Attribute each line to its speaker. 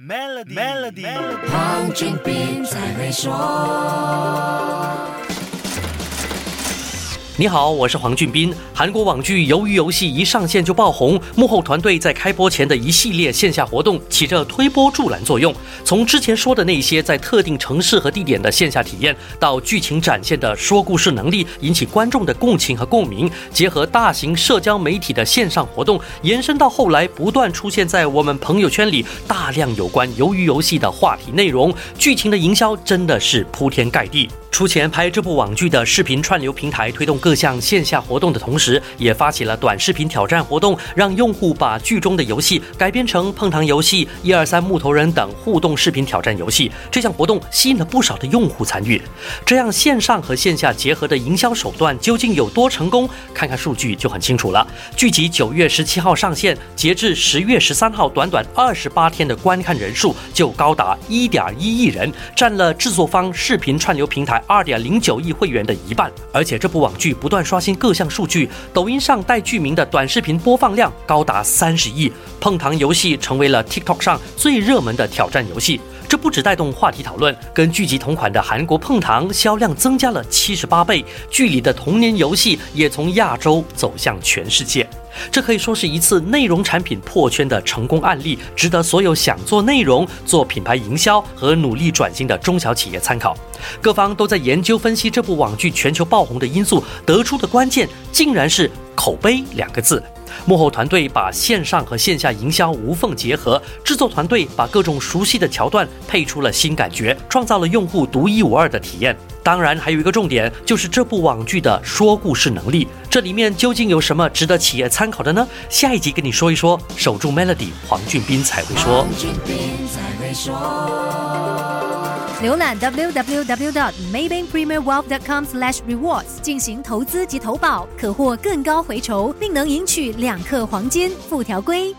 Speaker 1: Melody，Melody，
Speaker 2: 黄俊斌才会说。
Speaker 3: 你好，我是黄俊斌。韩国网剧《鱿鱼游戏》一上线就爆红，幕后团队在开播前的一系列线下活动起着推波助澜作用。从之前说的那些在特定城市和地点的线下体验，到剧情展现的说故事能力，引起观众的共情和共鸣，结合大型社交媒体的线上活动，延伸到后来不断出现在我们朋友圈里大量有关鱿鱼游戏的话题内容，剧情的营销真的是铺天盖地。出钱拍这部网剧的视频串流平台推动各各项线下活动的同时，也发起了短视频挑战活动，让用户把剧中的游戏改编成碰糖游戏、一二三木头人等互动视频挑战游戏。这项活动吸引了不少的用户参与。这样线上和线下结合的营销手段究竟有多成功？看看数据就很清楚了。剧集九月十七号上线，截至十月十三号，短短二十八天的观看人数就高达一点一亿人，占了制作方视频串流平台。二点零九亿会员的一半，而且这部网剧不断刷新各项数据，抖音上带剧名的短视频播放量高达三十亿，碰糖游戏成为了 TikTok 上最热门的挑战游戏。这不止带动话题讨论，跟剧集同款的韩国碰糖销量增加了七十八倍，剧里的童年游戏也从亚洲走向全世界。这可以说是一次内容产品破圈的成功案例，值得所有想做内容、做品牌营销和努力转型的中小企业参考。各方都在研究分析这部网剧全球爆红的因素，得出的关键竟然是“口碑”两个字。幕后团队把线上和线下营销无缝结合，制作团队把各种熟悉的桥段配出了新感觉，创造了用户独一无二的体验。当然，还有一个重点，就是这部网剧的说故事能力。这里面究竟有什么值得企业参考的呢？下一集跟你说一说。守住 Melody，黄俊斌才会说。
Speaker 4: 浏览 www.maybankpremierwealth.com/rewards 进行投资及投保，可获更高回酬，并能赢取两克黄金。附条规。